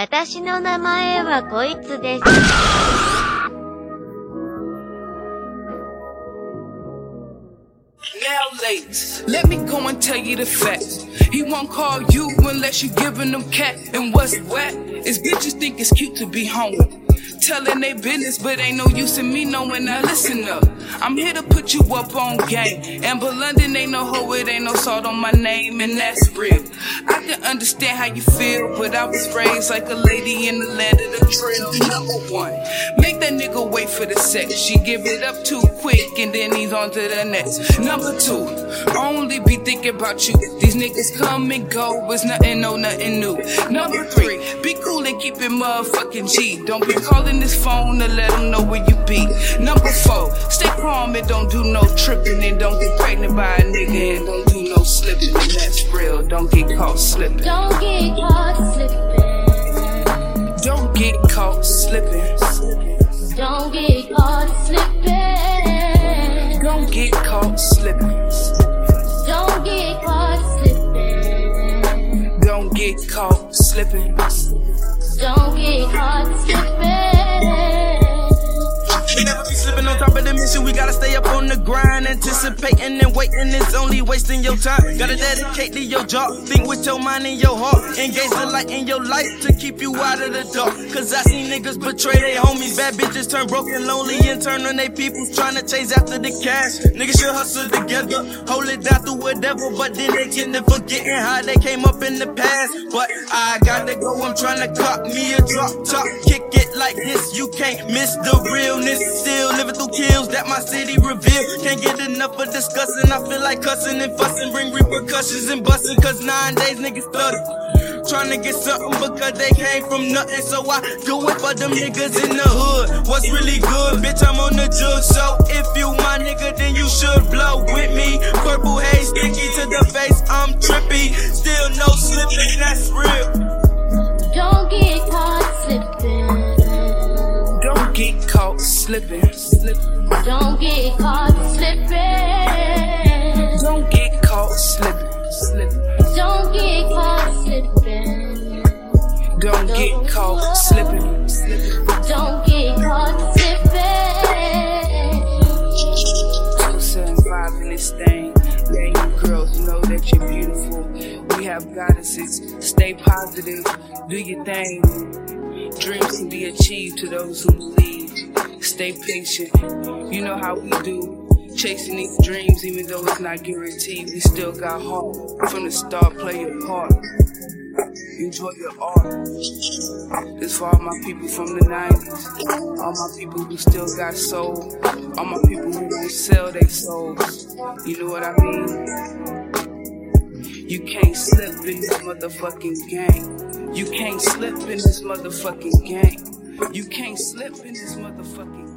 私の名前はこいつです。Now, ladies, let me go and tell you the facts. He won't call you unless you giving him cat. And what's wet is bitches think it's cute to be home with. Telling they business, but ain't no use in me knowing. Now listen up, I'm here to put you up on game. Amber London ain't no hoe, it ain't no salt on my name, and that's real. I can understand how you feel, but I was raised like a lady in the land of the trail. Number one, make that nigga wait for the sex. She give it up too quick, and then he's on to the next. Number two, only be thinking about you. These niggas come and go, it's nothing, no, nothing new. Number three, be cool and keep it motherfucking G. Don't be calling this phone to let them know where you be. Number four, stay and don't do no tripping and don't get pregnant by a nigga and don't do no slipping. And that's real, don't get caught slipping. Don't get caught slipping. Don't get caught slipping. Don't get caught slipping. Don't get caught slipping. Don't get caught slipping. Don't get caught slipping. On the grind. Anticipating and waiting is only wasting your time. Gotta dedicate to your job. Think with your mind and your heart. Engage the light in your life to keep you out of the dark. Cause I seen niggas betray their homies. Bad bitches turn broken, lonely, and turn on their peoples. Trying to chase after the cash. Niggas should hustle together. Hold it down through whatever. But then they get to forgetting how they came up in the past. But I gotta go. I'm trying to cop me a drop top. Kick it like this. You can't miss the realness. Still living through kills that my city reveal. Can't get enough of discussing. I feel like cussing and fussing. Bring repercussions and busting. Cause nine days niggas stutter. Trying to get something because they came from nothing. So I do it for them niggas in the hood. What's really good, bitch? I'm on the jug. So if you my nigga, then you should blow with me. Purple haze sticky to the face. I'm trippy. Still no slipping. That's real. Don't get caught slipping. Don't get caught slipping. Don't get caught slipping. Don't get caught slipping. Don't get caught slipping. Don't get caught slipping. Don't get caught slipping. Two seven five in this thing. Yeah, you girls know that you're beautiful. We have goddesses. Stay positive. Do your thing. Dreams can be achieved to those who believe. Stay patient. You know how we do. Chasing these dreams, even though it's not guaranteed, we still got heart. From the start, play your part. Enjoy your art. This for all my people from the 90s. All my people who still got soul. All my people who won't sell their souls. You know what I mean? You can't slip in this motherfucking game. You can't slip in this motherfucking game. You can't slip in this motherfucking